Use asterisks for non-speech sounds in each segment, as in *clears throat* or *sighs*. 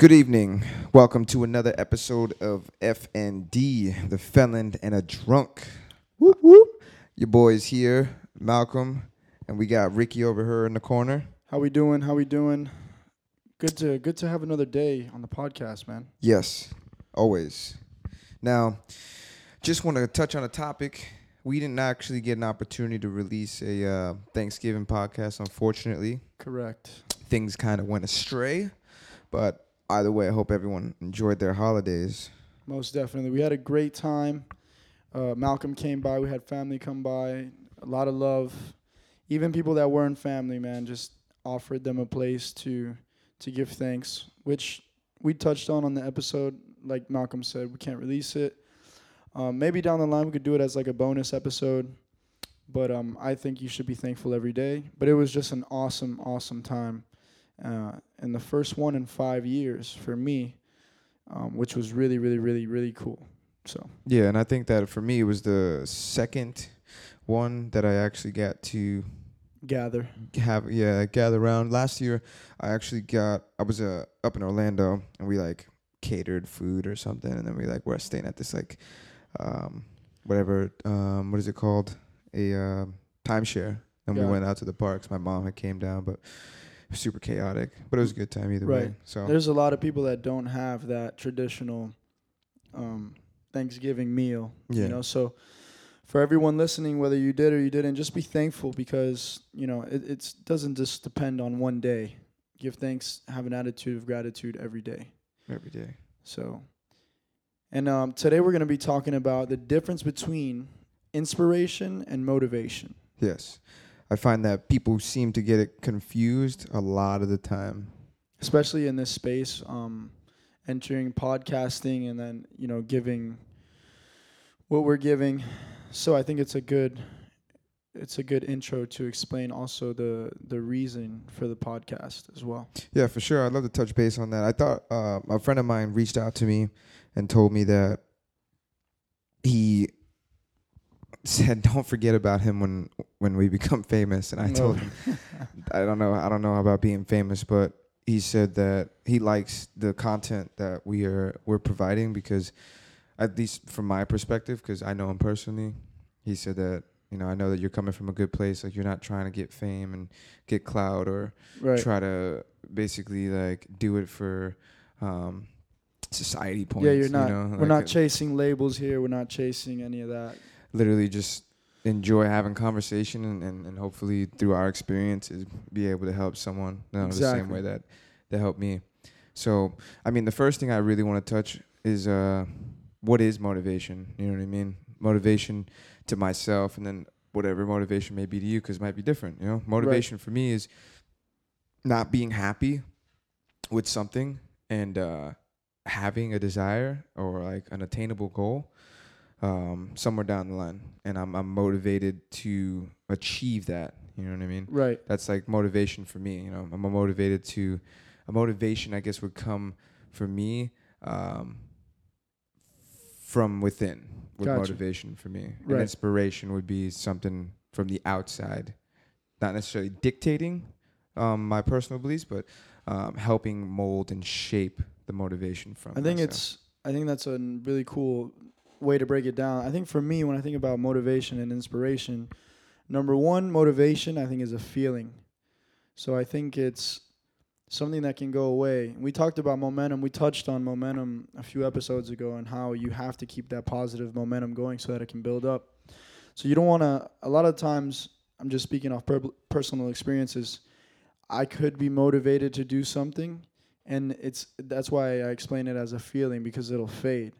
Good evening. Welcome to another episode of FND, the felon and a drunk. Whoop whoop. Your boys here, Malcolm, and we got Ricky over here in the corner. How we doing? How we doing? Good to good to have another day on the podcast, man. Yes, always. Now, just want to touch on a topic. We didn't actually get an opportunity to release a uh, Thanksgiving podcast, unfortunately. Correct. Things kind of went astray, but either way, I hope everyone enjoyed their holidays. Most definitely. We had a great time. Uh, Malcolm came by. We had family come by. A lot of love. Even people that weren't family, man, just offered them a place to to give thanks, which we touched on on the episode. Like Malcolm said, we can't release it. Um, maybe down the line we could do it as like a bonus episode. But um, I think you should be thankful every day. But it was just an awesome, awesome time. Uh, and the first one in five years for me, um, which was really, really, really, really cool. So Yeah, and I think that for me it was the second one that I actually got to gather. have yeah gather around. Last year I actually got I was uh, up in Orlando and we like catered food or something, and then we like were staying at this like um whatever um what is it called a uh, timeshare. And we went out to the parks. My mom had came down, but super chaotic. But it was a good time either way. Right. So There's a lot of people that don't have that traditional um, Thanksgiving meal. Yeah. You know, so for everyone listening, whether you did or you didn't, just be thankful because you know it it's, doesn't just depend on one day. Give thanks, have an attitude of gratitude every day. every day. So, and um, today we're going to be talking about the difference between inspiration and motivation. Yes. I find that people seem to get it confused a lot of the time. especially in this space, um, entering podcasting and then you know giving what we're giving. So I think it's a good it's a good intro to explain also the the reason for the podcast as well. Yeah, for sure. I'd love to touch base on that. I thought uh, a friend of mine reached out to me and told me that he *laughs* said, "Don't forget about him when when we become famous." And I told him, *laughs* "I don't know. I don't know about being famous, but." He said that he likes the content that we are we're providing because, at least from my perspective, because I know him personally, he said that you know I know that you're coming from a good place. Like you're not trying to get fame and get clout or right. try to basically like do it for um, society points. yeah, you're not. You know? we're Like, not chasing labels here. We're not chasing any of that. Literally just enjoy having conversation and, and, and hopefully through our experiences be able to help someone you know, the same way that that helped me. So I mean, the first thing I really want to touch is uh, what is motivation? You know what I mean? Motivation to myself, and then whatever motivation may be to you, because it might be different. You know, motivation for me is not being happy with something and uh, having a desire or like an attainable goal um, somewhere down the line, and I'm I'm motivated to achieve that. You know what I mean? Right. That's like motivation for me. You know, I'm motivated to a motivation. I guess would come for me um, from within. With Gotcha. motivation for me, and inspiration would be something from the outside, not necessarily dictating um, my personal beliefs, but um, helping mold and shape the motivation from. I think myself. it's I think that's a n- really cool way to break it down. I think for me when I think about motivation and inspiration, number 1 motivation I think is a feeling. So I think it's something that can go away. We talked about momentum. We touched on momentum a few episodes ago and how you have to keep that positive momentum going so that it can build up. So you don't want to a lot of times I'm just speaking off per- personal experiences. I could be motivated to do something and it's that's why I explain it as a feeling because it'll fade.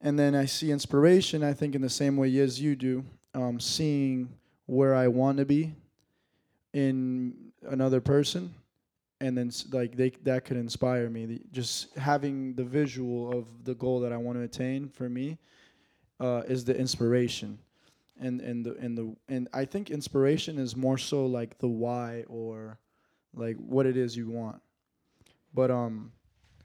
And then I see inspiration. I think in the same way as you do, um, seeing where I want to be in another person, and then like they that could inspire me. The, just having the visual of the goal that I want to attain for me uh, is the inspiration. And and the and the and I think inspiration is more so like the why or like what it is you want. But um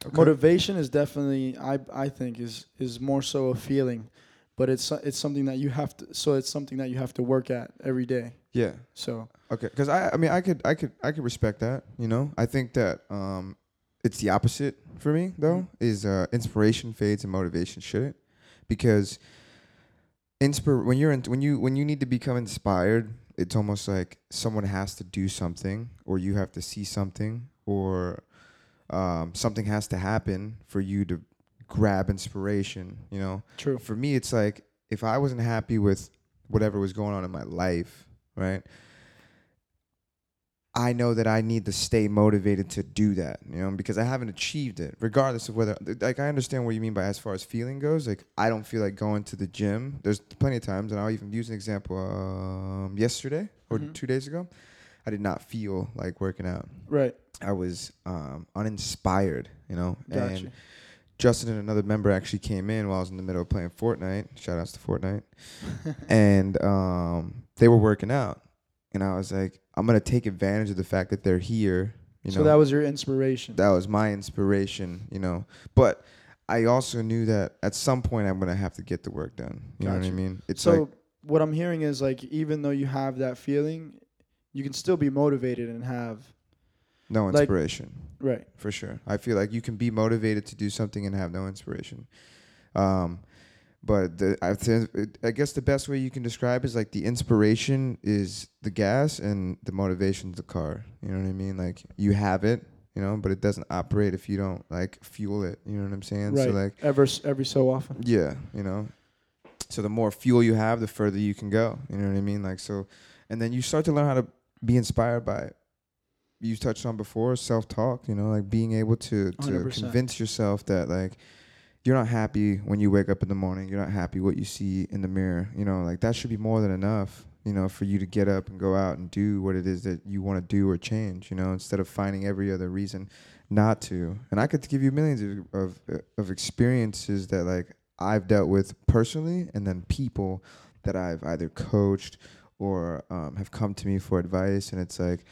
Okay. motivation is definitely I I think is is more so a feeling, but it's it's something that you have to so it's something that you have to work at every day. Yeah. So Okay. Because I, I mean, I could, I could, I could respect that. You know, I think that um, it's the opposite for me though. Is uh, inspiration fades and motivation shouldn't, because inspir when you're in, when you when you need to become inspired, it's almost like someone has to do something, or you have to see something, or um, something has to happen for you to grab inspiration. You know, True. for me, it's like if I wasn't happy with whatever was going on in my life, right? I know that I need to stay motivated to do that, you know, because I haven't achieved it, regardless of whether, like, I understand what you mean by as far as feeling goes. Like, I don't feel like going to the gym. There's plenty of times, and I'll even use an example. Um, yesterday or Mhm. two days ago, I did not feel like working out. Right. I was um, uninspired, you know, Gotcha. and Justin and another member actually came in while I was in the middle of playing Fortnite. Shout outs to Fortnite. *laughs* and um, they were working out. And I was like, I'm going to take advantage of the fact that they're here. You so know, that was your inspiration. that was my inspiration, you know. But I also knew that at some point I'm going to have to get the work done. You know what I mean? It's so like, what I'm hearing is like even though you have that feeling, you can still be motivated and have no like- inspiration. right. for sure. I feel like you can be motivated to do something and have no inspiration. Um, but the, I, th- I guess the best way you can describe is like the inspiration is the gas and the motivation's the car. You know what I mean? Like you have it, you know, but it doesn't operate if you don't like fuel it. You know what I'm saying? right. So like, Ever every so often. yeah, you know. So the more fuel you have, the further you can go. You know what I mean? Like so, and then you start to learn how to be inspired by it. You touched on before self talk. You know, like being able to to 100%. convince yourself that like you're not happy when you wake up in the morning. You're not happy what you see in the mirror. You know, like that should be more than enough. You know, for you to get up and go out and do what it is that you want to do or change. You know, instead of finding every other reason not to. And I could give you millions of of, of experiences that like I've dealt with personally, and then people that I've either coached or um, have come to me for advice, and it's like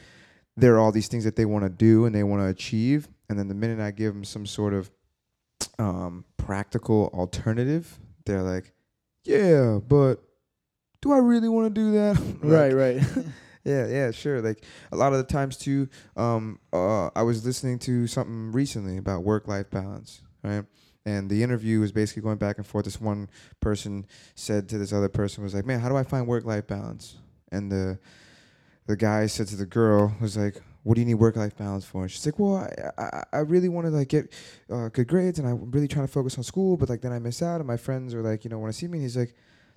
there are all these things that they want to do and they want to achieve, and then the minute I give them some sort of um, practical alternative, they're like, "Yeah, but do I really want to do that?" *laughs* Like, right, right. *laughs* yeah, yeah, sure. Like a lot of the times too, um, uh, I was listening to something recently about work-life balance, right? And the interview was basically going back and forth. This one person said to this other person was like, "Man, how do I find work-life balance?" And the the guy said to the girl was like, "What do you need work-life balance for?" And she's like, "Well, I I, I really want to like get uh, good grades, and I'm really trying to focus on school, but like then I miss out, and my friends are like, you know, want to see me." And he's like,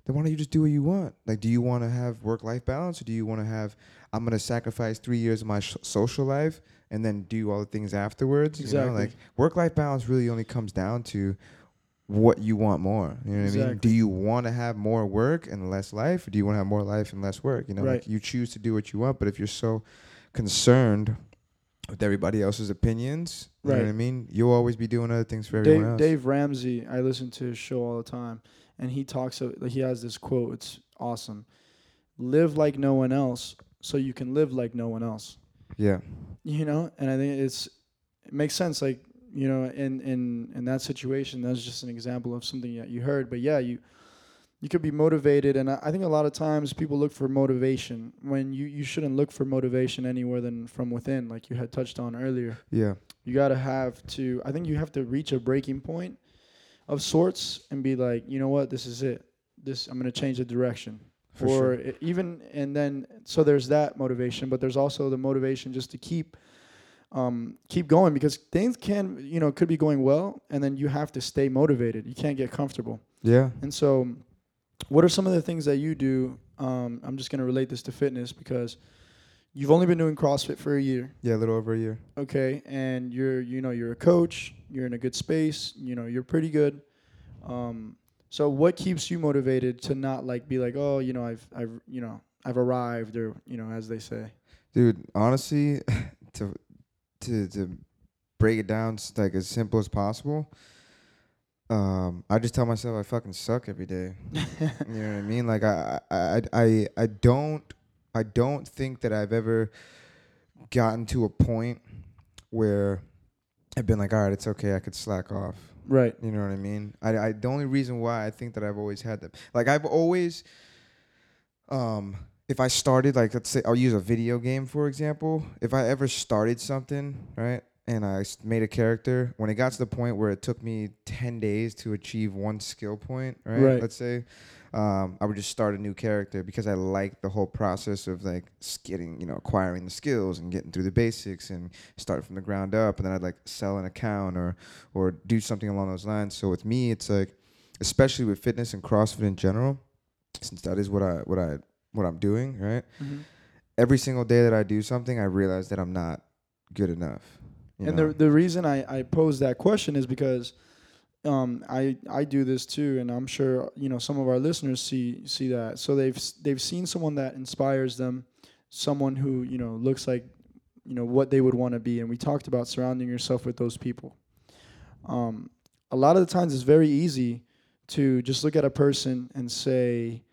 then why don't you just do what you want? Like, do you want to have work life balance or do you want to have, I'm going to sacrifice three years of my sh- social life and then do all the things afterwards? You Exactly. know, like work life balance really only comes down to what you want more. You know what I mean? Do you want to have more work and less life or do you want to have more life and less work? You know, Right. like you choose to do what you want, but if you're so concerned with everybody else's opinions, you know what I mean? You'll always be doing other things for everyone Dave, else. Dave Ramsey, I listen to his show all the time, and he talks. of- Like he has this quote. It's awesome. Live like no one else, so you can live like no one else. yeah. You know, and I think it's it makes sense. Like you know, in in in that situation, that's just an example of something that you heard. But yeah, you you could be motivated, and I, I think a lot of times people look for motivation when you you shouldn't look for motivation anywhere than from within, like you had touched on earlier Yeah. you got to have to i think you have to reach a breaking point of sorts and be like you know what this is it this i'm to change the direction For or sure. even and then so there's that motivation but there's also the motivation just to keep um, keep going because things can you know could be going well and then you have to stay motivated you can't get comfortable Yeah. and so what are some of the things that you do um, i'm just going to relate this to fitness because you've only been doing crossfit for a year Yeah. A little over a year. okay and you're you know you're a coach you're in a good space you know you're pretty good um so what keeps you motivated to not like be like oh you know i've i've you know i've arrived or you know as they say Dude, honestly, *laughs* to to to break it down like as simple as possible, um, I just tell myself I fucking suck every day. *laughs* You know what I mean? Like I I I I, don't I don't think that I've ever gotten to a point where I've been like, all right, it's okay, I could slack off. right You know what I mean? I, I the only reason why I think that I've always had that, like I've always, um, if I started like let's say I'll use a video game for example. If I ever started something right and I made a character. When it got to the point where it took me ten days to achieve one skill point, right? Right. Let's say, um, I would just start a new character because I like the whole process of like getting, you know, acquiring the skills and getting through the basics and start from the ground up. And then I'd like sell an account or or do something along those lines. So with me, it's like, especially with fitness and CrossFit in general, since that is what I what I what I'm doing, right? every single day that I do something, I realize that I'm not good enough. and know? the the reason I I pose that question is because um I I do this too and I'm sure you know some of our listeners see see that so they've they've seen someone that inspires them someone who you know looks like you know what they would want to be and we talked about surrounding yourself with those people um a lot of the times it's very easy to just look at a person and say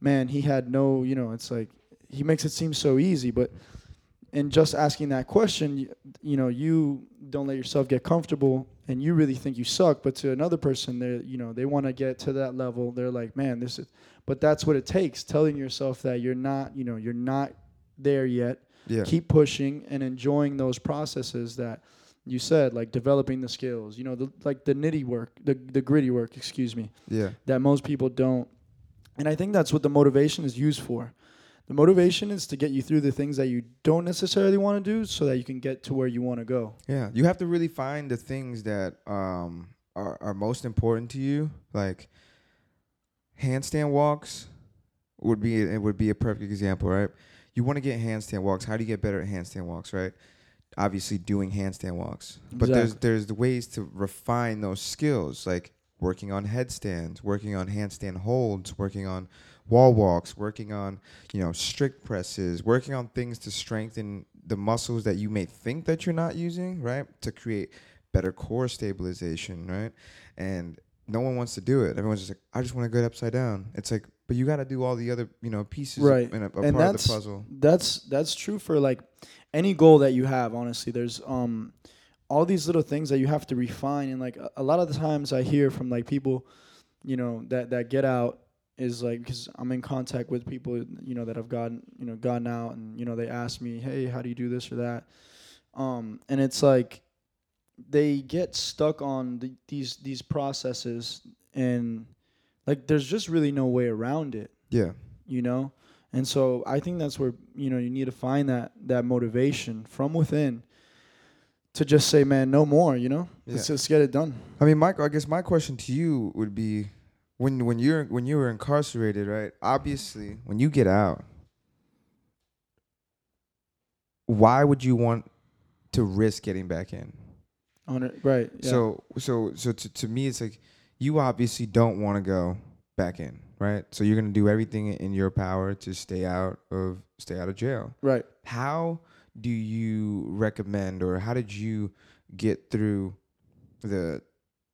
man he had no you know it's like he makes it seem so easy but in just asking that question you, you know you don't let yourself get comfortable and you really think you suck but to another person they you know they want to get to that level they're like man this is but that's what it takes telling yourself that you're not you know you're not there yet yeah, keep pushing and enjoying those processes that you said like developing the skills you know the, like the nitty work the, the gritty work excuse me yeah, that most people don't. And I think that's what the motivation is used for. The motivation is to get you through the things that you don't necessarily want to do so that you can get to where you want to go. yeah. You have to really find the things that um are are most important to you. Like handstand walks would be it would be a perfect example, right? You want to get handstand walks. How do you get better at handstand walks, right? Obviously, doing handstand walks. But there's Exactly. there's the ways to refine those skills, like working on headstands, working on handstand holds, working on wall walks, working on you know strict presses, working on things to strengthen the muscles that you may think that you're not using, right? To create better core stabilization, right? And no one wants to do it. Everyone's just like, I just want to get upside down. It's like, but you got to do all the other, you know, pieces Right. in a, a And part of the puzzle. That's that's true for like any goal that you have, honestly. There's um all these little things that you have to refine and like a, a lot of the times I hear from like people, you know, that that get out is like because I'm in contact with people, you know, that have gotten, you know, gotten out and you know, they ask me, "Hey, how do you do this or that?" Um and it's like they get stuck on the, these these processes and like there's just really no way around it Yeah. you know and so i think that's where you know you need to find that that motivation from within to just say man no more you know let's just get it done I mean, Michael, I guess my question to you would be when when you're when you were incarcerated, right? Obviously, when you get out, why would you want to risk getting back in? on it right yeah. So so so to, to me it's like you obviously don't want to go back in, right? So you're going to do everything in your power to stay out of stay out of jail. right How do you recommend or how did you get through the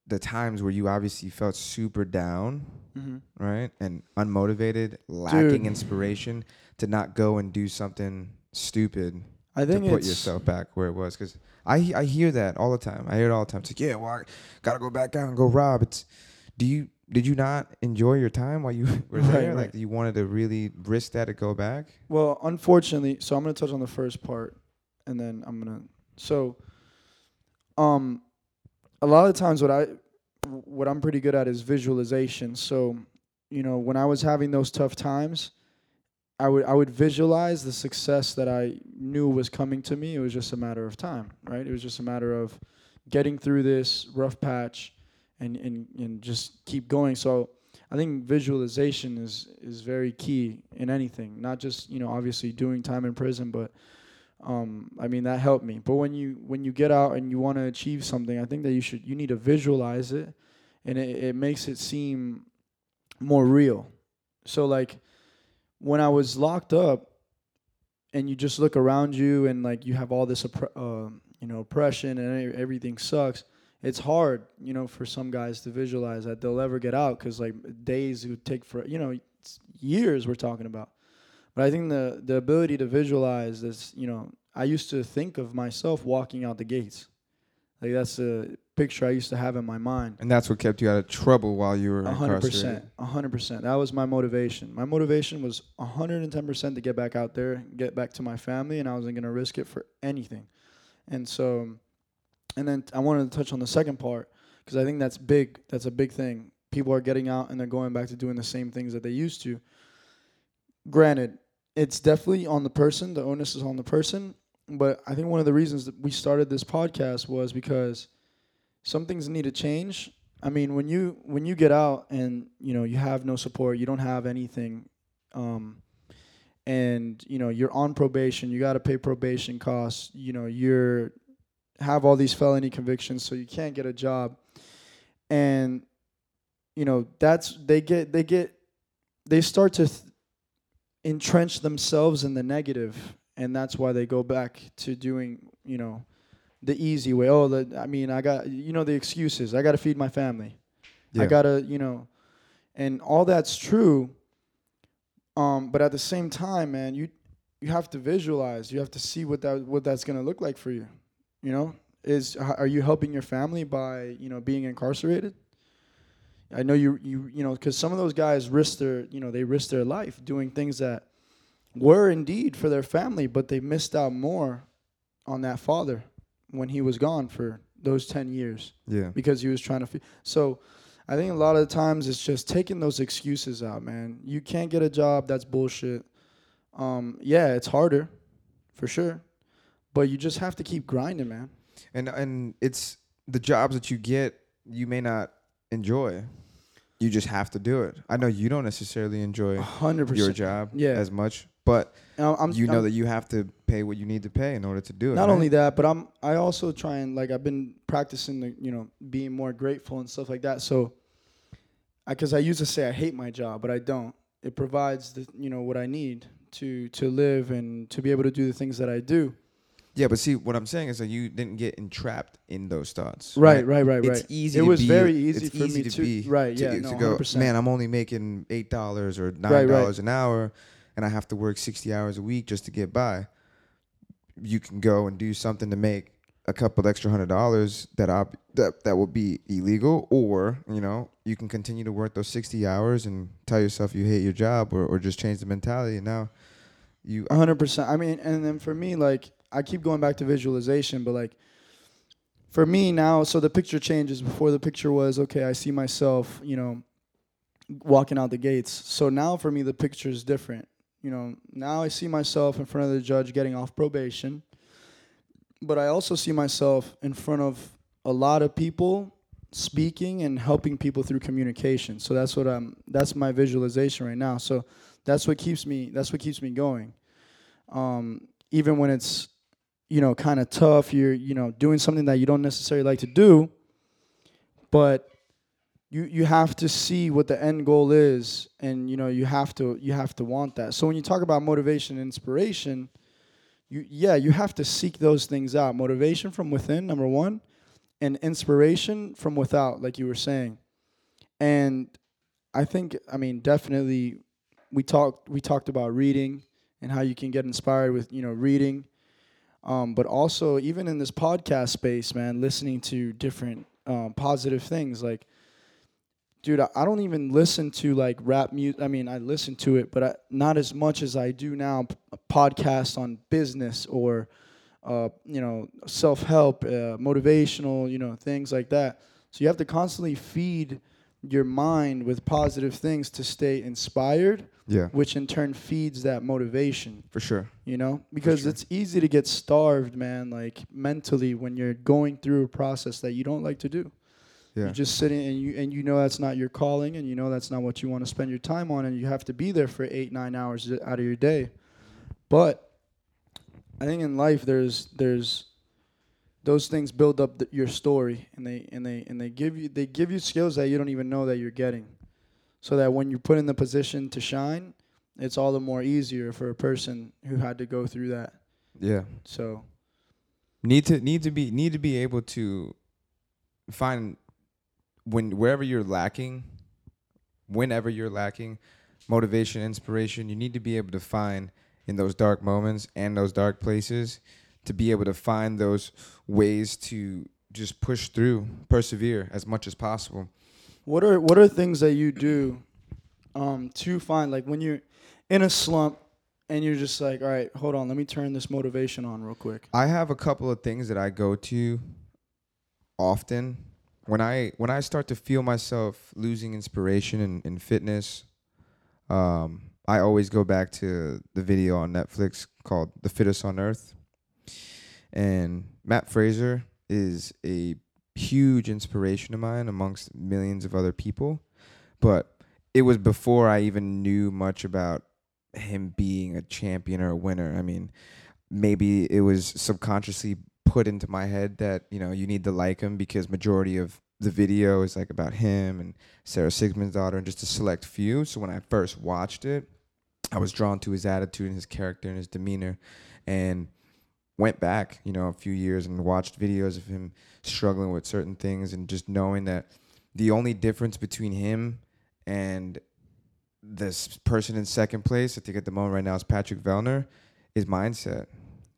the times where you obviously felt super down, mm-hmm. right? And unmotivated, lacking Dude. inspiration to not go and do something stupid i to think put yourself back where it was cuz I I hear that all the time. I hear it all the time. It's like, yeah, well, I gotta go back out and go rob. It's do you did you not enjoy your time while you *laughs* were there? right. Like you wanted to really risk that to go back? well unfortunately so i'm going to touch on the first part and then i'm going to so um a lot of times what i what i'm pretty good at is visualization so you know when i was having those tough times I would I would visualize the success that I knew was coming to me. It was just a matter of time, right? It was just a matter of getting through this rough patch and and, and just keep going. So I think visualization is is very key in anything. Not just, you know, obviously doing time in prison, but um, I mean that helped me. But when you when you get out and you want to achieve something, I think that you should you need to visualize it and it, it makes it seem more real. So like when I was locked up, and you just look around you, and like you have all this, uh, you know, oppression, and everything sucks. It's hard, you know, for some guys to visualize that they'll ever get out because like days would take for you know it's years we're talking about. But I think the the ability to visualize this, you know, I used to think of myself walking out the gates. Like that's a picture I used to have in my mind. And that's what kept you out of trouble while you were A 100%, a hundred percent. That was my motivation. My motivation was a hundred and ten percent to get back out there, get back to my family, and I wasn't gonna risk it for anything. And so, And then I wanted to touch on the second part because I think that's big. That's a big thing. People are getting out and they're going back to doing the same things that they used to. Granted, it's definitely on the person. The onus is on the person. But I think one of the reasons that we started this podcast was because some things need to change. I mean, when you when you get out and you know you have no support, you don't have anything, um, and you know you're on probation, you got to pay probation costs. You know you're have all these felony convictions, so you can't get a job, and you know that's they get they get they start to th- entrench themselves in the negative, and that's why they go back to doing you know the easy way. Oh, the, I mean, I got you know the excuses. I got to feed my family. I gotta you know, and all that's true. Um, but at the same time, man, you you have to visualize. You have to see what that what that's gonna look like for you. You know, is are you helping your family by you know being incarcerated? I know you you you know because some of those guys risk their you know they risk their life doing things that were indeed for their family, but they missed out more on that father when he was gone for those ten years Yeah. because he was trying to. Fe- so, I think a lot of the times it's just taking those excuses out, man. You can't get a job. That's bullshit. Um, yeah, it's harder, for sure, but you just have to keep grinding, man. And and it's the jobs that you get you may not enjoy. You just have to do it. I know you don't necessarily enjoy hundred your job Yeah. as much, but I'm, you know I'm- that you have to pay what you need to pay in order to do it. Not right? only that, but I'm I also try and like I've been practicing the you know being more grateful and stuff like that. So, because I, used to say I hate my job, but I don't. It provides the you know what I need to to live and to be able to do the things that I do. Yeah, but see, what I'm saying is that you didn't get entrapped in those thoughts. Right, right, right, It's right. easy. It to was be- very easy it's for easy me to to- be right, To, yeah, to no, go, 100%. man, I'm only making eight dollars or nine Right, right. dollars an hour, and I have to work sixty hours a week just to get by. You can go and do something to make a couple extra hundred dollars that I that that will be illegal, or you know, you can continue to work those sixty hours and tell yourself you hate your job, or or just change the mentality. And now, you hundred percent. I mean, and then for me, like I keep going back to visualization, but like for me now, so the picture changes. Before the picture was okay, I see myself, you know, walking out the gates. So now for me, the picture is different. You know, now I see myself in front of the judge getting off probation, but I also see myself in front of a lot of people speaking and helping people through communication. So that's what I'm. That's my visualization right now. So that's what keeps me. That's what keeps me going. Um, even when it's, you know, kind of tough. You're, you know, doing something that you don't necessarily like to do, but you you have to see what the end goal is, and you know, you have to you have to want that. So when you talk about motivation and inspiration, you yeah, you have to seek those things out. Motivation from within, number one, and inspiration from without, like you were saying. And I think, I mean, definitely, we talked we talked about reading and how you can get inspired with you know reading, um, but also even in this podcast space, man, listening to different um, positive things like. Dude, I I don't even listen to like rap music. I mean, I listen to it, but I, not as much as I do now. p- Podcasts on business or, uh, you know, self help, uh, motivational, you know, things like that. So you have to constantly feed your mind with positive things to stay inspired, yeah, which in turn feeds that motivation, for sure. you know? Because sure. it's easy to get starved, man, like mentally when you're going through a process that you don't like to do. Yeah, You're just sitting and you and you know that's not your calling and you know that's not what you want to spend your time on and you have to be there for 8 9 hours out of your day. But I think in life there's there's those things build up your story and they and they and they give you they give you skills that you don't even know that you're getting. So that when you're put in the position to shine, it's all the more easier for a person who had to go through that. yeah. So need to need to be need to be able to find when wherever you're lacking whenever you're lacking motivation inspiration you need to be able to find in those dark moments and those dark places to be able to find those ways to just push through persevere as much as possible What are what are things that you do um, to find like when you're in a slump and you're just like, all right, hold on, let me turn this motivation on real quick. I have a couple of things that I go to often. When I when I start to feel myself losing inspiration in, in fitness, um, I always go back to the video on Netflix called "The Fittest on Earth," and Mat Fraser is a huge inspiration of mine amongst millions of other people. But it was before I even knew much about him being a champion or a winner. I mean, maybe it was subconsciously put into my head that you know you need to like him because majority of the video is like about him and Sara Sigmundsdóttir and just a select few. So when I first watched it, I was drawn to his attitude and his character and his demeanor, and went back, you know, a few years and watched videos of him struggling with certain things and just knowing that the only difference between him and this person in second place, I think at the moment right now is Patrick Vellner, is mindset.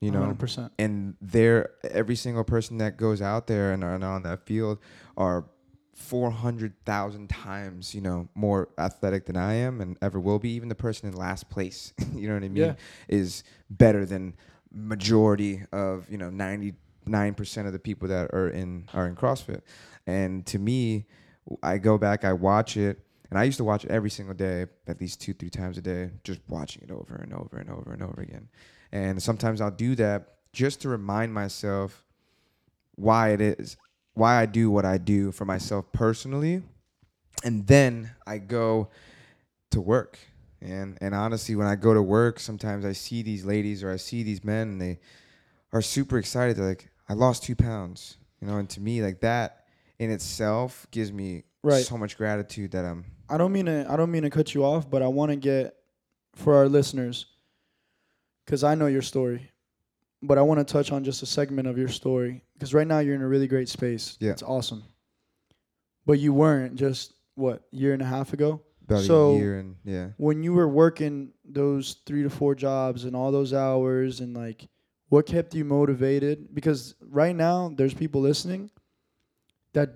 You know, 100%. and they're every single person that goes out there and are on that field are four hundred thousand times, you know, more athletic than I am and ever will be. Even the person in last place, *laughs* you know what I mean, Yeah. is better than majority of you know ninety nine percent of the people that are in are in CrossFit. And to me, I go back, I watch it, and I used to watch it every single day, at least two, three times a day, just watching it over and over and over and over again. And sometimes I'll do that just to remind myself why it is, why I do what I do for myself personally. And then I go to work. And and honestly, when I go to work, sometimes I see these ladies or I see these men and they are super excited. They're like, I lost two pounds. You know, and to me, like that in itself gives me Right. so much gratitude that I'm I don't mean to I don't mean to cut you off, but I want to get for our listeners cuz I know your story. But I want to touch on just a segment of your story cuz right now you're in a really great space. Yeah. It's awesome. But you weren't just what, year and a half ago? About So- a year and yeah. When you were working those 3 to 4 jobs and all those hours and like what kept you motivated? Because right now there's people listening that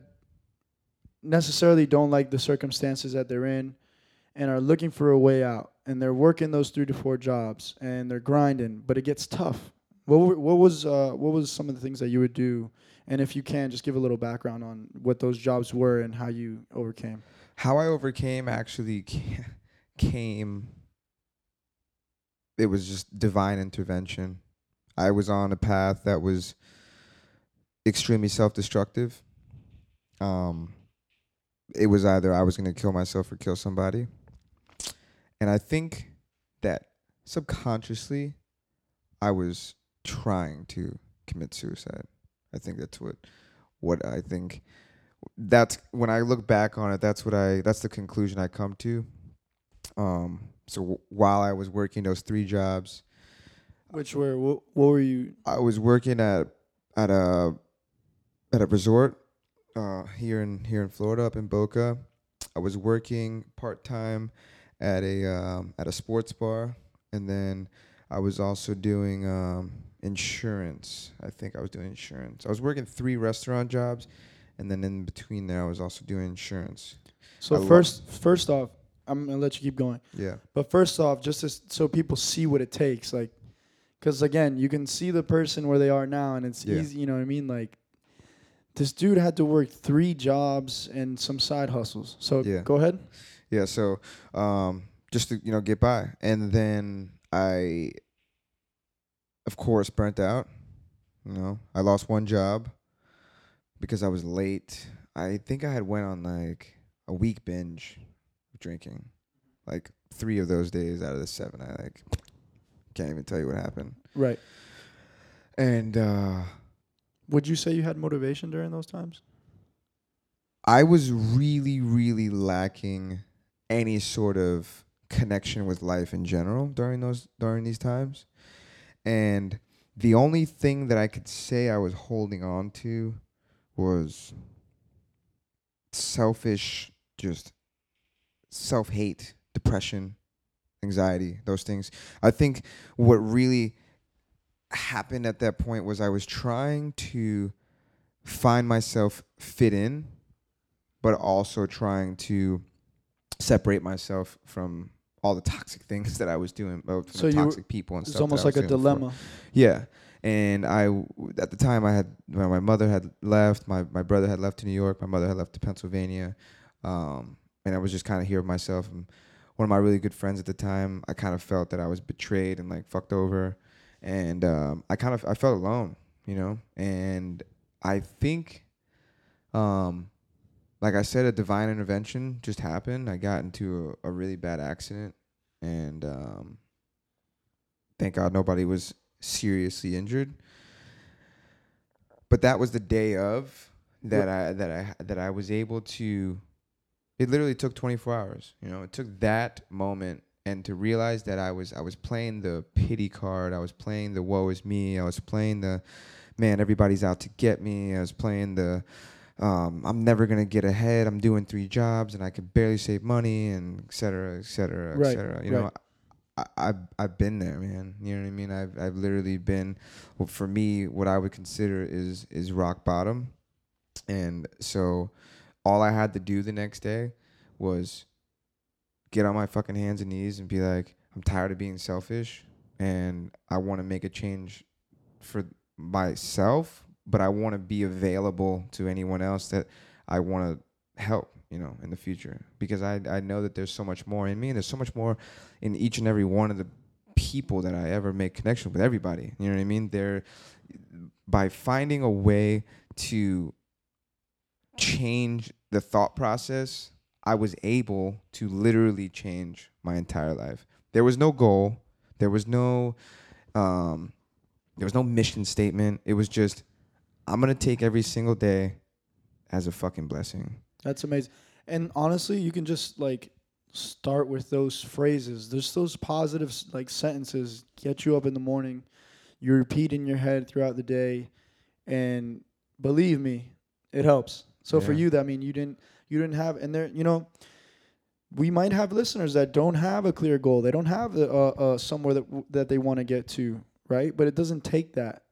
necessarily don't like the circumstances that they're in and are looking for a way out. And they're working those three to four jobs and they're grinding but it gets tough. What, were, what was uh, what was some of the things that you would do? And if you can just give a little background on what those jobs were and how you overcame how I overcame actually *laughs* came. It was just divine intervention. I was on a path that was extremely self-destructive. Um, it was either I was going to kill myself or kill somebody, and I think that subconsciously, I was trying to commit suicide. I think that's what what I think that's when I look back on it. That's what I. That's the conclusion I come to. Um. So w- while I was working those three jobs, which were what, what were you I was working at at a at a resort uh, here in here in Florida, up in Boca. I was working part time at a um, at a sports bar, and then I was also doing um, insurance. I think I was doing insurance. I was working three restaurant jobs, and then in between there, I was also doing insurance. so I first first off i'm gonna let you keep going Yeah. But first off, just as, so people see what it takes, like, because again, you can see the person where they are now, and it's Yeah. easy. You know what I mean? Like, this dude had to work three jobs and some side hustles. So Yeah. go ahead. Yeah, so um, just to you know get by, and then I, of course, burnt out. You know, I lost one job because I was late. I think I had went on like a week binge of drinking, like three of those days out of the seven. I like can't even tell you what happened. Right. And uh, Would you say you had motivation during those times? I was really, really lacking any sort of connection with life in general during those during these times. And the only thing that I could say I was holding on to was selfish, just self hate, depression, anxiety, those things. I think what really happened at that point was I was trying to find myself fit in but also trying to separate myself from all the toxic *laughs* things that I was doing, from So the you were- toxic people and It's stuff. that almost like a before. dilemma. Yeah, and I at the time I had my my mother had left, my my brother had left to New York, my mother had left to Pennsylvania, um, and I was just kind of here with myself. And one of my really good friends at the time, I kind of felt that I was betrayed and like fucked over, and um, I kind of I felt alone, you know. And I think, um, like I said, a divine intervention just happened. I got into a, a really bad accident, and um, thank God nobody was seriously injured. But that was the day of that I that I that I was able to. It literally took 24 hours. You know, it took that moment and to realize that I was I was playing the pity card. I was playing the woe is me. I was playing the man everybody's out to get me. I was playing the um, I'm never gonna get ahead. I'm doing three jobs and I could barely save money and et cetera, et cetera, et Right, cetera. You right. know, I, I've I've been there, man. You know what I mean? I've I've literally been. Well, for me, what I would consider is is rock bottom, and so all I had to do the next day was get on my fucking hands and knees and be like, I'm tired of being selfish, and I want to make a change for myself, but I want to be available to anyone else that I want to help, you know, in the future because I I know that there's so much more in me and there's so much more in each and every one of the people that I ever make connection with everybody. You know what I mean? They're by finding a way to change the thought process, I was able to literally change my entire life. There was no goal, there was no um there was no mission statement. It was just I'm going to take every single day as a fucking blessing. That's amazing. And honestly, you can just like start with those phrases. There's those positive like sentences get you up in the morning. You repeat in your head throughout the day, and believe me, it helps. So for you, that mean you didn't you didn't have and there you know. We might have listeners that don't have a clear goal. They don't have the, uh, uh, somewhere that w- that they want to get to, right? But it doesn't take that.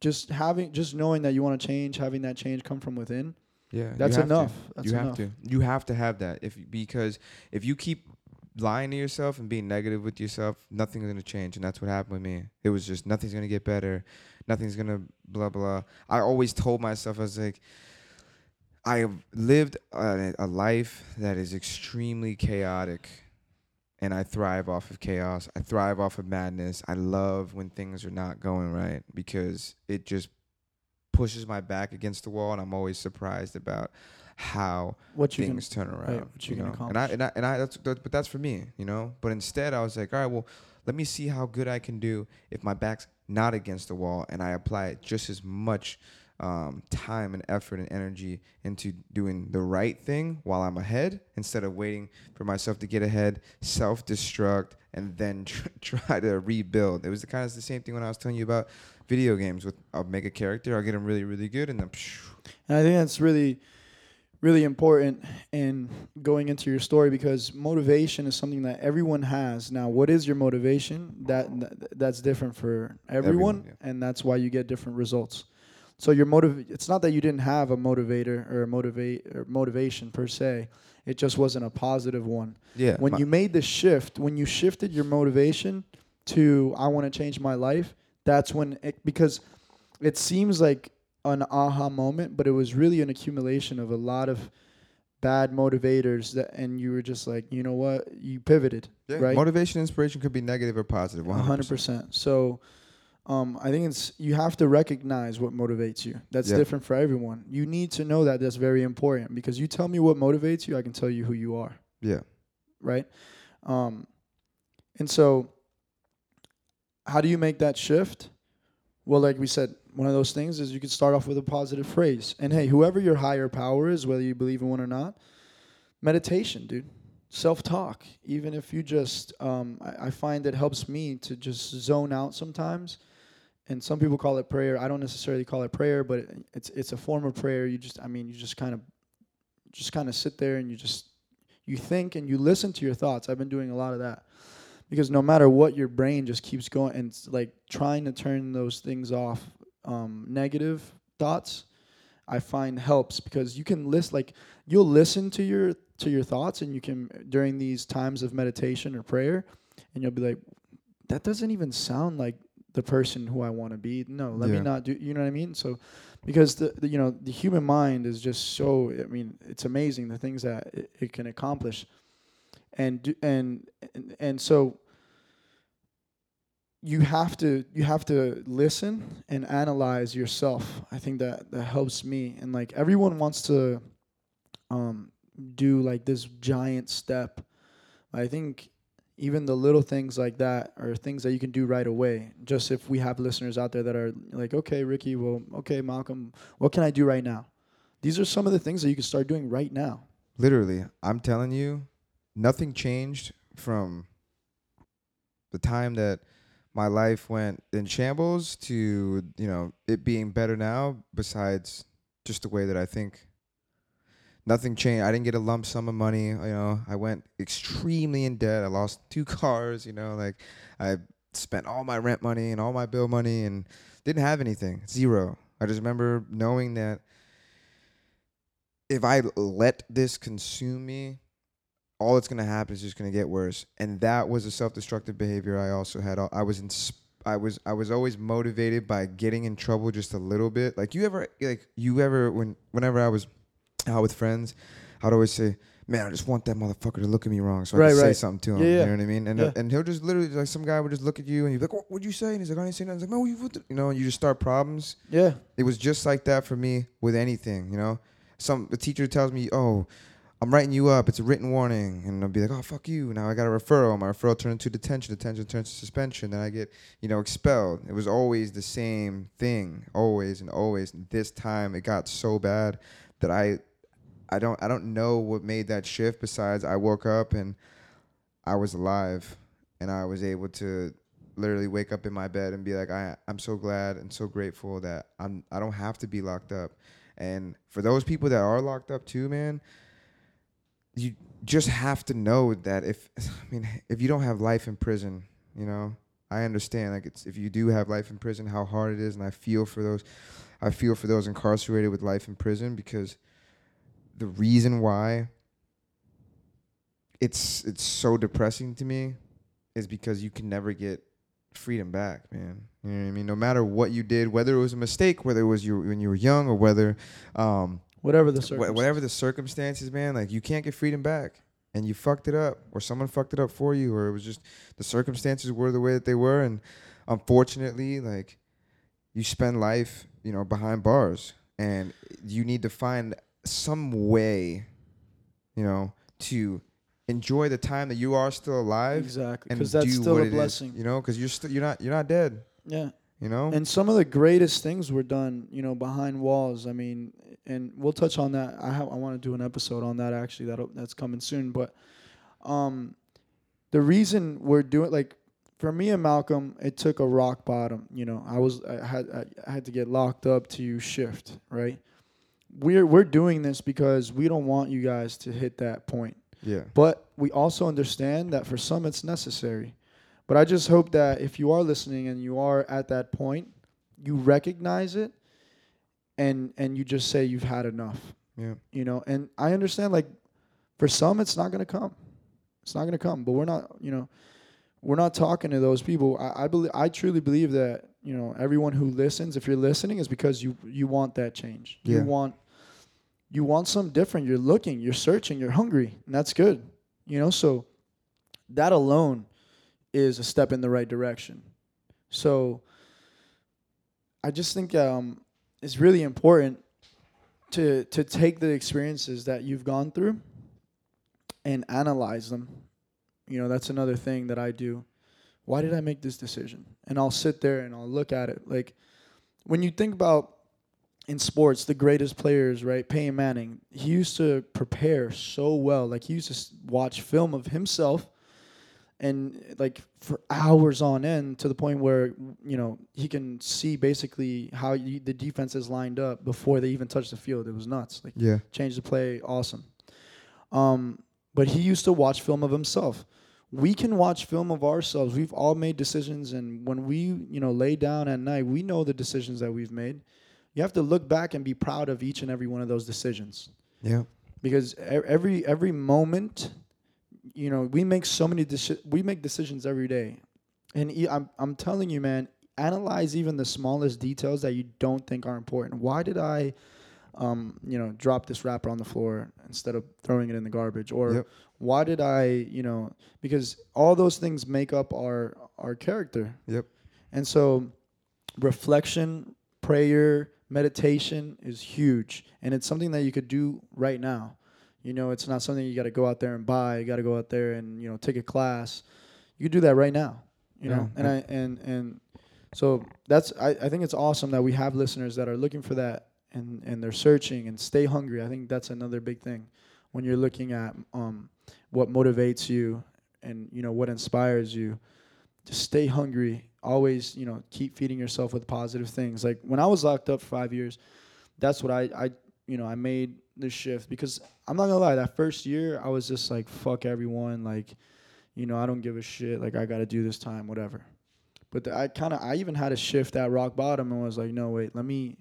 Just having, just knowing that you want to change, having that change come from within, Yeah, that's enough. That's you enough. have to. You have to have that if because if you keep lying to yourself and being negative with yourself, nothing's gonna change, and that's what happened with me. It was just nothing's gonna get better, nothing's gonna blah blah. I always told myself I was like, I have lived a, a life that is extremely chaotic, and I thrive off of chaos. I thrive off of madness. I love when things are not going right because it just pushes my back against the wall, and I'm always surprised about how What you can things turn around. what you you know? And I and I and I that's, that's but that's for me, you know. But instead, I was like, all right, well, let me see how good I can do if my back's not against the wall, and I apply it just as much um, time and effort and energy into doing the right thing while I'm ahead, instead of waiting for myself to get ahead, self-destruct, and then *laughs* tr- try to rebuild. It was the kind of the same thing when I was telling you about video games. With I'll make a character, I'll get them really, really good, and then. And I think that's really, really important in going into your story because motivation is something that everyone has. Now, what is your motivation? That that's different for everyone, Everyone, and that's why you get different results. So your motive it's not that you didn't have a motivator or a motivate or motivation per se. It just wasn't a positive one. yeah. When you made the shift, when you shifted your motivation to I want to change my life, that's when it because it seems like an aha moment, but it was really an accumulation of a lot of bad motivators that and you were just like, you know what? You pivoted. Yeah, right? motivation, inspiration could be negative or positive. 100%. hundred percent. So um, I think it's you have to recognize what motivates you. That's Yeah. different for everyone. You need to know that that's very important because you tell me what motivates you, I can tell you who you are. Yeah. right? Um, and so, how do you make that shift? Well, like we said, one of those things is you could start off with a positive phrase. And hey, whoever your higher power is, whether you believe in one or not, meditation, dude. Self talk. Even if you just, um, I, I find it helps me to just zone out sometimes. And some people call it prayer. I don't necessarily call it prayer, but it's it's a form of prayer. You just, I mean, you just kind of, just kind of sit there and you just you think and you listen to your thoughts. I've been doing a lot of that because no matter what, your brain just keeps going and like trying to turn those things off. Um, negative thoughts, I find helps because you can list like you'll listen to your to your thoughts and you can during these times of meditation or prayer, and you'll be like, that doesn't even sound like the person who I want to be. No, let me not do. You know what I mean? So, because the, the you know the human mind is just so. I mean, it's amazing the things that it, it can accomplish, and do, and and and so you have to you have to listen and analyze yourself. I think that that helps me. And like everyone wants to um do like this giant step. I think even the little things like that are things that you can do right away. Just if we have listeners out there that are like, okay, Ricky, well, okay, Malcolm, what can I do right now? These are some of the things that you can start doing right now. Literally, I'm telling you, nothing changed from the time that my life went in shambles to you know it being better now. Besides just the way that I think. Nothing changed. I didn't get a lump sum of money. You know, I went extremely in debt. I lost two *laughs* cars. You know, like I spent all my rent money and all my bill money and didn't have anything. Zero. I just remember knowing that if I let this consume me, all that's gonna happen is just gonna get worse. And that was a self-destructive behavior I also had. I was in, I was I was always motivated by getting in trouble just a little bit. Like you ever like you ever when whenever I was out with friends, I'd always say, "Man, I just want that motherfucker to look at me wrong, so I Right, can say something to him." Yeah, yeah. You know what I mean? And Yeah. and he'll just literally like some guy would just look at you and you'd be like, "What would you say?" And he's like, "I didn't say nothing." He's like, "No, you what the-" you know." And you just start problems Yeah. it was just like that for me with anything, you know. Some the teacher tells me, "Oh, I'm writing you up. It's a written warning," and I'll be like, "Oh, fuck you." Now I got a referral. My referral turned into detention. Detention turns to suspension. Then I get, you know, expelled. It was always the same thing, always and always. And this time it got so bad that I, I don't, I don't know what made that shift. Besides, I woke up and I was alive, and I was able to literally wake up in my bed and be like, I, I'm so glad and so grateful that I'm I don't have to be locked up. And for those people that are locked up too, man, you just have to know that if *sighs* I mean if you don't have life in prison, you know, I understand like it's if you do have life in prison, how hard it is, and I feel for those, I feel for those incarcerated with life in prison because the reason why it's it's so depressing to me is because you can never get freedom back, man. You know what I mean? No matter what you did, whether it was a mistake, whether it was you when you were young, or whether um, Whatever the wh- circumstance. whatever the circumstances, man, like you can't get freedom back, and you fucked it up, or someone fucked it up for you, or it was just the circumstances were the way that they were, and unfortunately, like you spend life, you know, behind bars, and you need to find some way, you know, to enjoy the time that you are still alive Exactly. Because that's still a it is, blessing. you know, because you're still you're not you're not dead, Yeah. you know. And some of the greatest things were done, you know, behind walls. I mean, and we'll touch on that. I have, I want to do an episode on that actually. That that's coming soon. But um, the reason we're doing like for me and Malcolm, it took a rock bottom. You know, I was I had I had to get locked up to shift. Right. We're we're doing this because we don't want you guys to hit that point. yeah, But we also understand that for some it's necessary. But I just hope that if you are listening and you are at that point, you recognize it and and you just say you've had enough. yeah, You know, and I understand like for some it's not gonna come. It's not gonna come. But we're not, you know, we're not talking to those people. I, I believe I truly believe that, you know, everyone who listens, if you're listening, is because you you want that change. Yeah. You want you want something different. You're looking, you're searching, you're hungry, and that's good. You know, so that alone is a step in the right direction. So I just think um, it's really important to to take the experiences that you've gone through and analyze them. You know, that's another thing that I do. Why did I make this decision? And I'll sit there and I'll look at it. Like when you think about in sports, the greatest players, right? Peyton Manning, he used to prepare so well. Like he used to watch film of himself and like for hours on end to the point where you know he can see basically how you, the defense is lined up before they even touch the field. It was nuts. Like yeah, change the play, awesome. Um, but he used to watch film of himself. We can watch film of ourselves. We've all made decisions, and when we, you know, lay down at night, we know the decisions that we've made. You have to look back and be proud of each and every one of those decisions yeah, because every every moment, you know, we make so many deci- we make decisions every day, and I'm I'm telling you, man, analyze even the smallest details that you don't think are important. Why did I, um, you know, drop this wrapper on the floor instead of throwing it in the garbage? Or Yep. why did I, you know, because all those things make up our our character. Yep. And so, reflection, prayer, meditation is huge, and it's something that you could do right now. You know, it's not something you got to go out there and buy. You got to go out there and you know take a class. You could do that right now. You know, Yeah, and I and and so that's I, I think it's awesome that we have listeners that are looking for that and and they're searching and stay hungry. I think that's another big thing when you're looking at um what motivates you and you know what inspires you. Just stay hungry. Always, you know, keep feeding yourself with positive things. Like when I was locked up for five years, that's what I I you know I made the shift because I'm not gonna lie. That first year, I was just like fuck everyone. Like, you know, I don't give a shit. Like I got to do this time, whatever. But the, I kind of I even had a shift at rock bottom and was like, no wait, let me,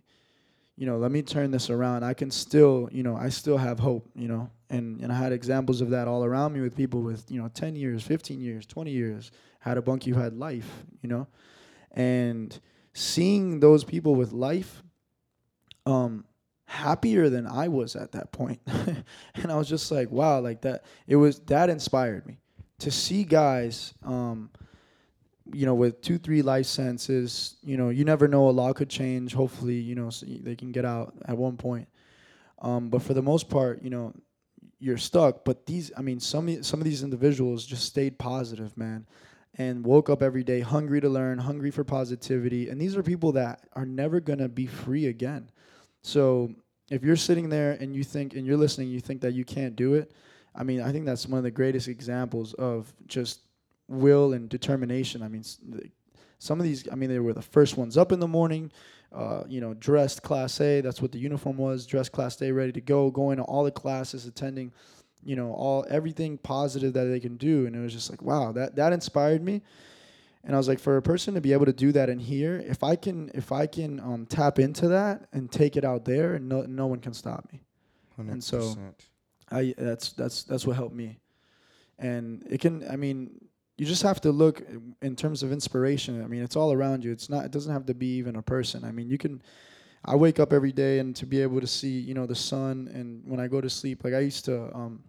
you know, let me turn this around. I can still, you know, I still have hope. You know, and and I had examples of that all around me with people with you know 10 years, 15 years, 20 years. Had a bunkie who had life. You know, and seeing those people with life, um, happier than I was at that point. *laughs* and I was just like, wow, like that it was that inspired me to see guys um you know with 2 3 life sentences, you know, you never know a law could change. Hopefully, you know, so they can get out at one point. Um but for the most part, you know, you're stuck, but these I mean some some of these individuals just stayed positive, man. And woke up every day hungry to learn, hungry for positivity. And these are people that are never going to be free again. So if you're sitting there and you think and you're listening, you think that you can't do it. I mean, I think that's one of the greatest examples of just will and determination. I mean, some of these, I mean, they were the first ones up in the morning, uh, you know, dressed class A. That's what the uniform was, dressed class A, ready to go, going to all the classes, attending, you know, all everything positive that they can do. And it was just like, wow, that that inspired me. And I was like, for a person to be able to do that in here, if I can, if I can um, tap into that and take it out there, and no, no one can stop me. And so- I that's that's that's what helped me, and it can. I mean, you just have to look in terms of inspiration. I mean, it's all around you. It's not. It doesn't have to be even a person. I mean, you can. I wake up every day and to be able to see, you know, the sun, and when I go to sleep, like I used to, um,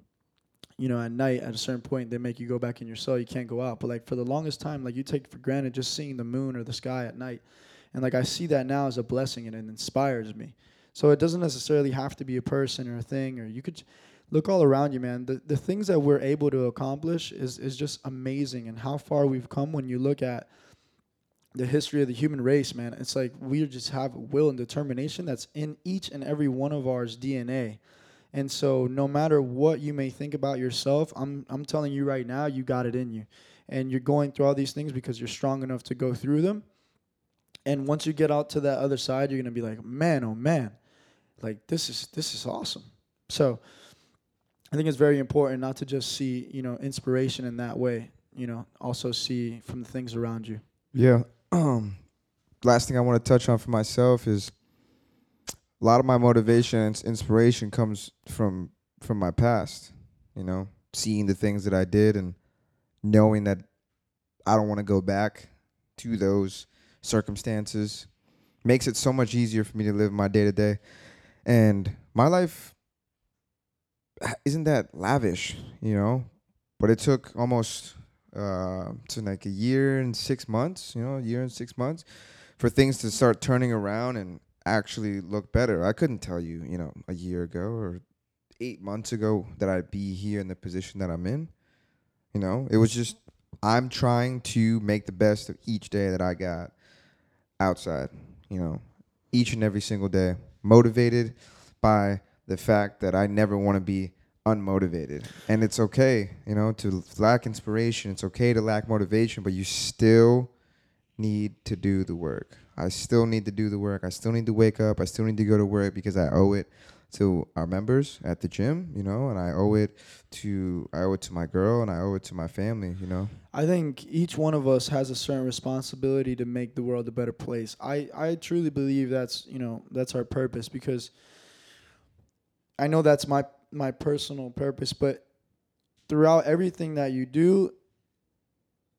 you know, at night at a certain point they make you go back in your cell. You can't go out. But like for the longest time, like you take for granted just seeing the moon or the sky at night, and like I see that now as a blessing and it inspires me. So it doesn't necessarily have to be a person or a thing, or you could look all around you, man. The the things that we're able to accomplish is is just amazing, and how far we've come when you look at the history of the human race, man. It's like we just have will and determination that's in each and every one of ours DNA. And so no matter what you may think about yourself, I'm I'm telling you right now, you got it in you. And you're going through all these things because you're strong enough to go through them. And once you get out to that other side, you're gonna be like, man, oh man, like this is this is awesome. So I think it's very important not to just see, you know, inspiration in that way. You know, also see from the things around you. Yeah. Um, *clears throat* last thing I want to touch on for myself is a lot of my motivation and inspiration comes from from my past. You know, seeing the things that I did and knowing that I don't want to go back to those circumstances makes it so much easier for me to live my day to day. And my life isn't that lavish, you know, but it took almost uh, to like a year and six months, you know, a year and six months for things to start turning around and actually look better. I couldn't tell you, you know, a year ago or eight months ago that I'd be here in the position that I'm in. You know, it was just I'm trying to make the best of each day that I got outside, you know, each and every single day, motivated by the fact that I never want to be unmotivated. And it's okay, you know, to lack inspiration. It's okay to lack motivation, but you still need to do the work. I still need to do the work. I still need to wake up. I still need to go to work because I owe it to our members at the gym, you know, and I owe it to I owe it to my girl and I owe it to my family, you know. I think each one of us has a certain responsibility to make the world a better place. I, I truly believe that's you know that's our purpose because I know that's my my personal purpose, but throughout everything that you do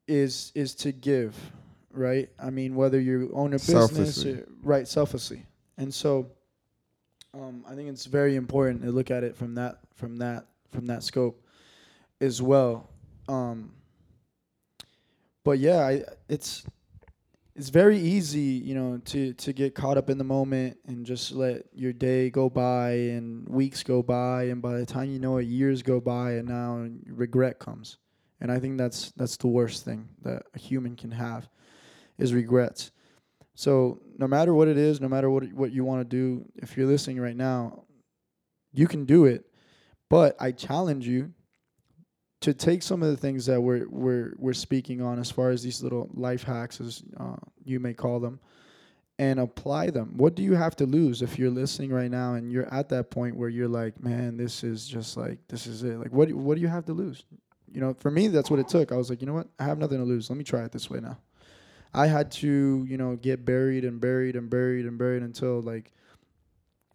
is is to give. Right? I mean, whether you own a business, or, right, selflessly. And so, um, I think it's very important to look at it from that from that from that scope as well. Um, but yeah, I, it's it's very easy, you know, to to get caught up in the moment and just let your day go by and weeks go by, and by the time you know it, years go by, and now regret comes. And I think that's that's the worst thing that a human can have is regrets. So no matter what it is, no matter what what you want to do, if you're listening right now, you can do it. But I challenge you to take some of the things that we're we're we're speaking on as far as these little life hacks as uh, you may call them and apply them. What do you have to lose if you're listening right now and you're at that point where you're like man this is just like this is it. Like what what do you have to lose? You know for me that's what it took. I was like you know what? I have nothing to lose. Let me try it this way now i had to you know get buried and buried and buried and buried until like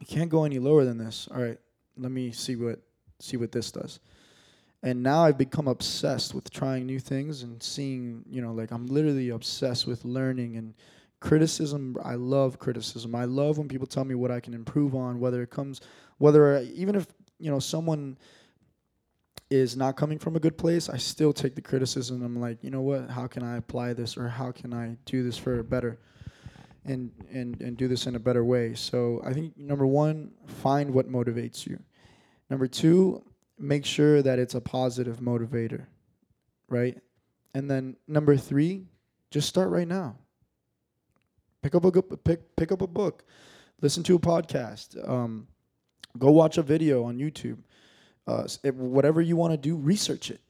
you can't go any lower than this all right let me see what see what this does and now I've become obsessed with trying new things and seeing, you know, like I'm literally obsessed with learning and criticism. I love criticism. I love when people tell me what I can improve on, whether it comes, whether I, even if you know someone is not coming from a good place, I still take the criticism. I'm like, you know what? How can I apply this, or how can I do this for better, and and and do this in a better way? So I think number one, find what motivates you. Number two, make sure that it's a positive motivator, right? And then number three, just start right now. Pick up a good, pick pick up a book, listen to a podcast, um, go watch a video on YouTube. Uh, whatever you want to do, research it.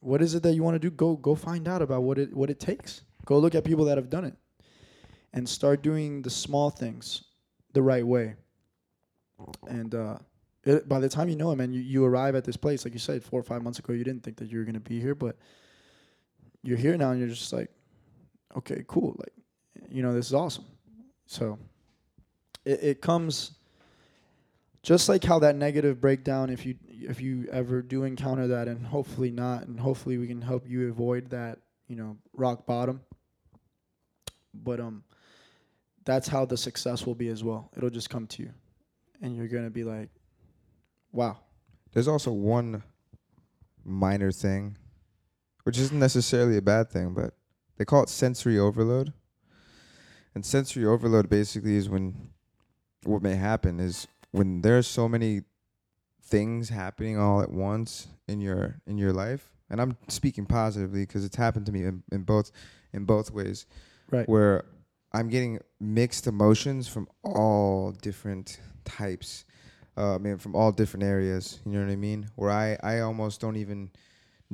What is it that you want to do? Go go find out about what it what it takes. Go look at people that have done it, and start doing the small things the right way. And uh, it, by the time you know it, man, you, you arrive at this place, like you said, four or five months ago, you didn't think that you were gonna be here, but you're here now, and you're just like, okay, cool, like, you know, this is awesome. So it, it comes just like how that negative breakdown, if you if you ever do encounter that, and hopefully not, and hopefully we can help you avoid that, you know, rock bottom. But um, that's how the success will be as well. It'll just come to you, and you're gonna be like, wow. There's also one minor thing, which isn't necessarily a bad thing, but they call it sensory overload. And sensory overload basically is when what may happen is when there's so many things happening all at once in your in your life. And I'm speaking positively because it's happened to me in, in both in both ways. Right. Where I'm getting mixed emotions from all different types uh, I mean, from all different areas. You know what I mean? Where I, I almost don't even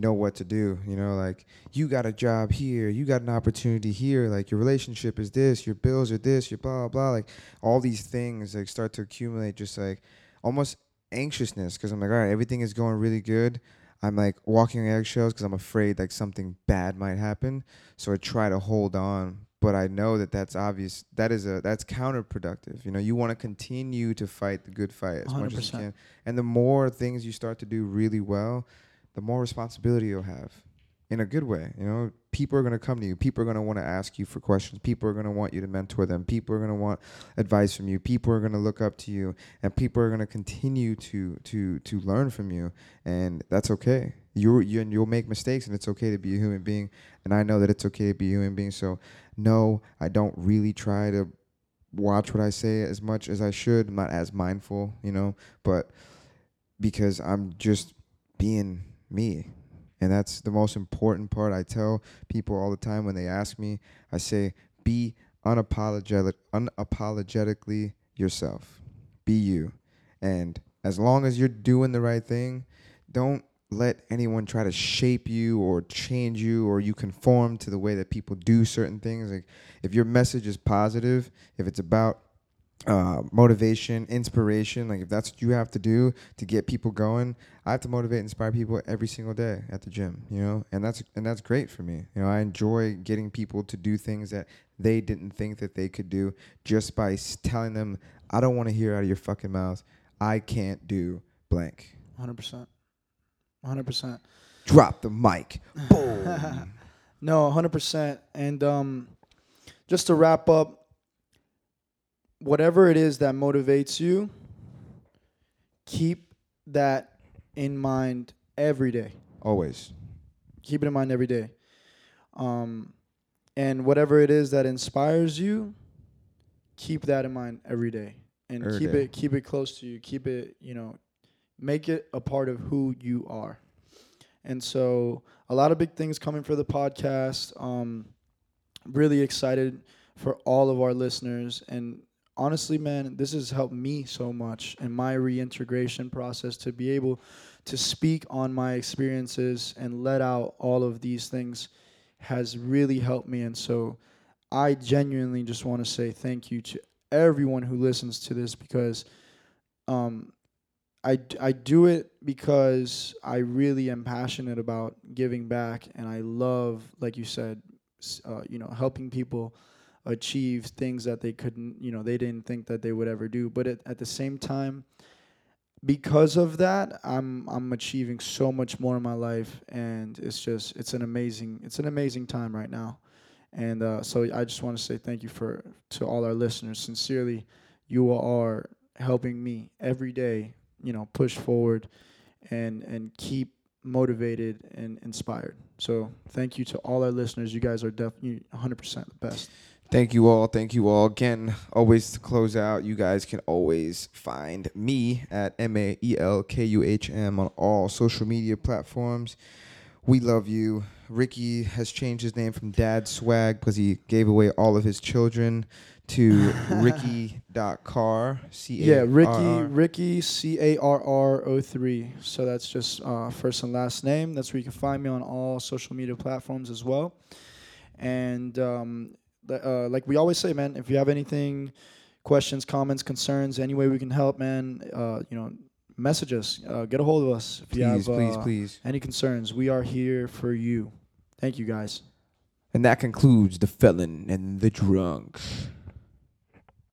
know what to do. You know, like you got a job here, you got an opportunity here. Like your relationship is this, your bills are this, your blah blah. Like all these things like start to accumulate, just like almost anxiousness because I'm like, all right, everything is going really good. I'm like walking on eggshells because I'm afraid like something bad might happen. So I try to hold on, but I know that that's obvious. That is a that's counterproductive. You know, you want to continue to fight the good fight as much as you can. And the more things you start to do really well, the more responsibility you'll have, in a good way. You know, people are gonna come to you. People are gonna want to ask you for questions. People are gonna want you to mentor them. People are gonna want advice from you. People are gonna look up to you, and people are gonna continue to to to learn from you. And that's okay. You're, you and you'll make mistakes, and it's okay to be a human being. And I know that it's okay to be a human being. So no, I don't really try to watch what I say as much as I should. I'm not as mindful, you know, but because I'm just being me. And that's the most important part. I tell people all the time when they ask me, I say, be unapologetic, unapologetically yourself. Be you. And as long as you're doing the right thing, don't let anyone try to shape you or change you or you conform to the way that people do certain things. Like if your message is positive, if it's about uh, motivation, inspiration, like if that's what you have to do to get people going, I have to motivate, inspire people every single day at the gym, you know, and that's and that's great for me. You know, I enjoy getting people to do things that they didn't think that they could do just by telling them, I don't want to hear out of your fucking mouth, I can't do blank. Hundred percent. Hundred percent. Drop the mic. *laughs* Boom. No, hundred percent. And um, just to wrap up, whatever it is that motivates you, keep that in mind every day. Always. Keep it in mind every day. Um, and whatever it is that inspires you, keep that in mind every day. And Every keep day. it keep it close to you. Keep it, you know, make it a part of who you are. And so a lot of big things coming for the podcast. Um, really excited for all of our listeners. And honestly, man, this has helped me so much in my reintegration process to be able to speak on my experiences and let out all of these things has really helped me. And so I genuinely just want to say thank you to everyone who listens to this because um, I, I do it because I really am passionate about giving back and I love, like you said, uh, you know, helping people achieve things that they couldn't, you know, they didn't think that they would ever do. But at, at the same time, because of that, I'm I'm achieving so much more in my life, and it's just it's an amazing it's an amazing time right now, and uh, so I just want to say thank you for to all our listeners. Sincerely, you are helping me every day, you know, push forward, and and keep motivated and inspired. So thank you to all our listeners. You guys are definitely 100% the best. Thank you all. Thank you all. Again, always to close out, you guys can always find me at M A E L K U H M on all social media platforms. We love you. Ricky has changed his name from Dad Swag because he gave away all of his children to *laughs* Ricky.car. C Yeah, Ricky. Ricky C A R R O three. So that's just uh, first and last name. That's where you can find me on all social media platforms as well. And um, uh, like we always say, man, if you have anything, questions, comments, concerns, any way we can help, man, uh, you know, message us. Uh, get a hold of us if you Please, have please, uh, please. any concerns. We are here for you. Thank you, guys. And that concludes The Felon and the Drunk.